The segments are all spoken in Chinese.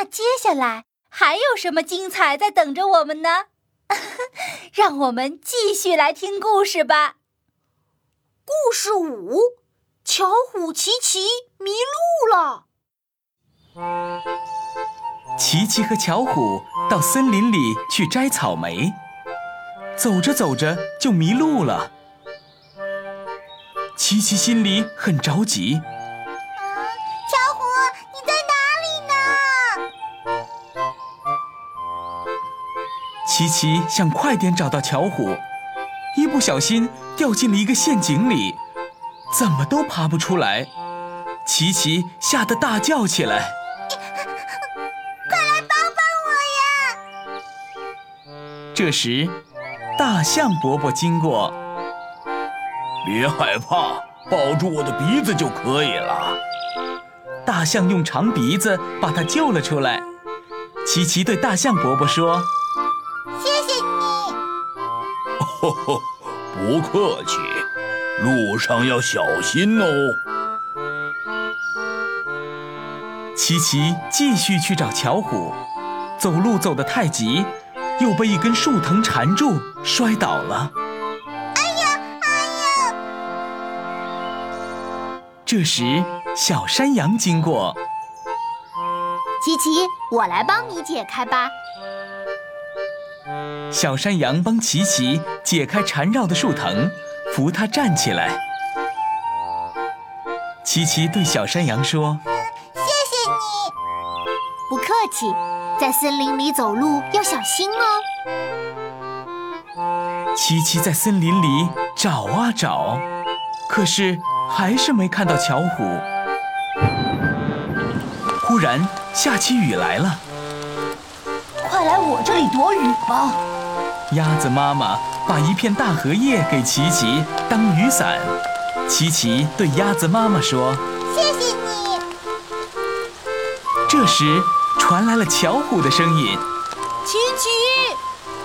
那接下来还有什么精彩在等着我们呢？让我们继续来听故事吧。故事五：巧虎琪琪迷路了。琪琪和巧虎到森林里去摘草莓，走着走着就迷路了。琪琪心里很着急。琪琪想快点找到巧虎，一不小心掉进了一个陷阱里，怎么都爬不出来。琪琪吓得大叫起来。快来帮帮我呀！这时，大象伯伯经过，别害怕，抱住我的鼻子就可以了。大象用长鼻子把他救了出来。琪琪对大象伯伯说呵呵，不客气，路上要小心哦。”琪琪继续去找巧虎，走路走得太急，又被一根树藤缠住，摔倒了。哎呀，哎呀！这时，小山羊经过，琪琪，我来帮你解开吧。小山羊帮琪琪解开缠绕的树藤，扶他站起来。琪琪对小山羊说谢谢你。不客气，在森林里走路要小心哦。：“琪琪在森林里找啊找，可是还是没看到巧虎。”忽然下起雨来了。快来我这里躲雨吧！鸭子妈妈把一片大荷叶给琪琪当雨伞。琪琪对鸭子妈妈说谢谢你。这时传来了巧虎的声音琪琪，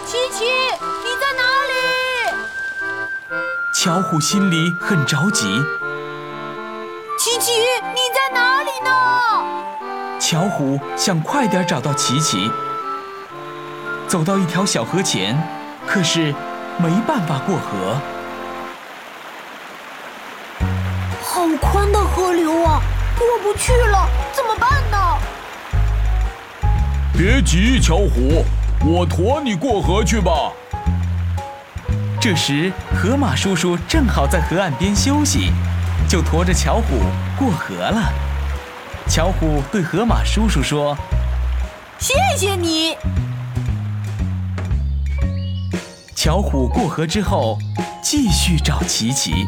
琪琪，你在哪里？：“巧虎心里很着急。琪琪，你在哪里呢？”巧虎想快点找到琪琪，走到一条小河前，可是没办法过河。好宽的河流啊，过不去了，怎么办呢？别急，巧虎，我驮你过河去吧。这时，河马叔叔正好在河岸边休息，就驮着巧虎过河了。巧虎对河马叔叔说谢谢你。巧虎过河之后，继续找琪琪。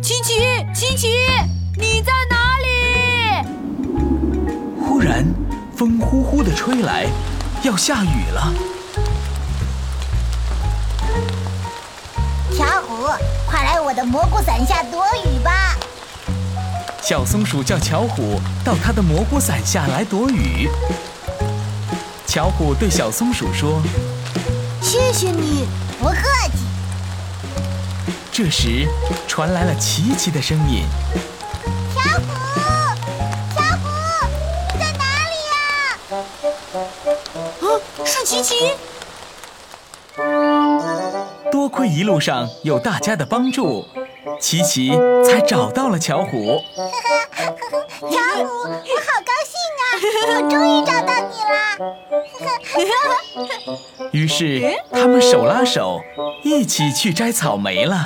琪琪，琪琪，你在哪里？忽然，风呼呼的吹来，要下雨了。巧虎，快来我的蘑菇伞下躲雨吧。小松鼠叫巧虎到它的蘑菇伞下来躲雨。巧虎对小松鼠说谢谢你。不客气。这时，传来了琪琪的声音巧虎，巧虎，你在哪里呀？啊，是琪琪。多亏一路上有大家的帮助，琪琪才找到了巧虎。巧虎，我好高兴啊！我终于找到你啦！于是，他们手拉手，一起去摘草莓了。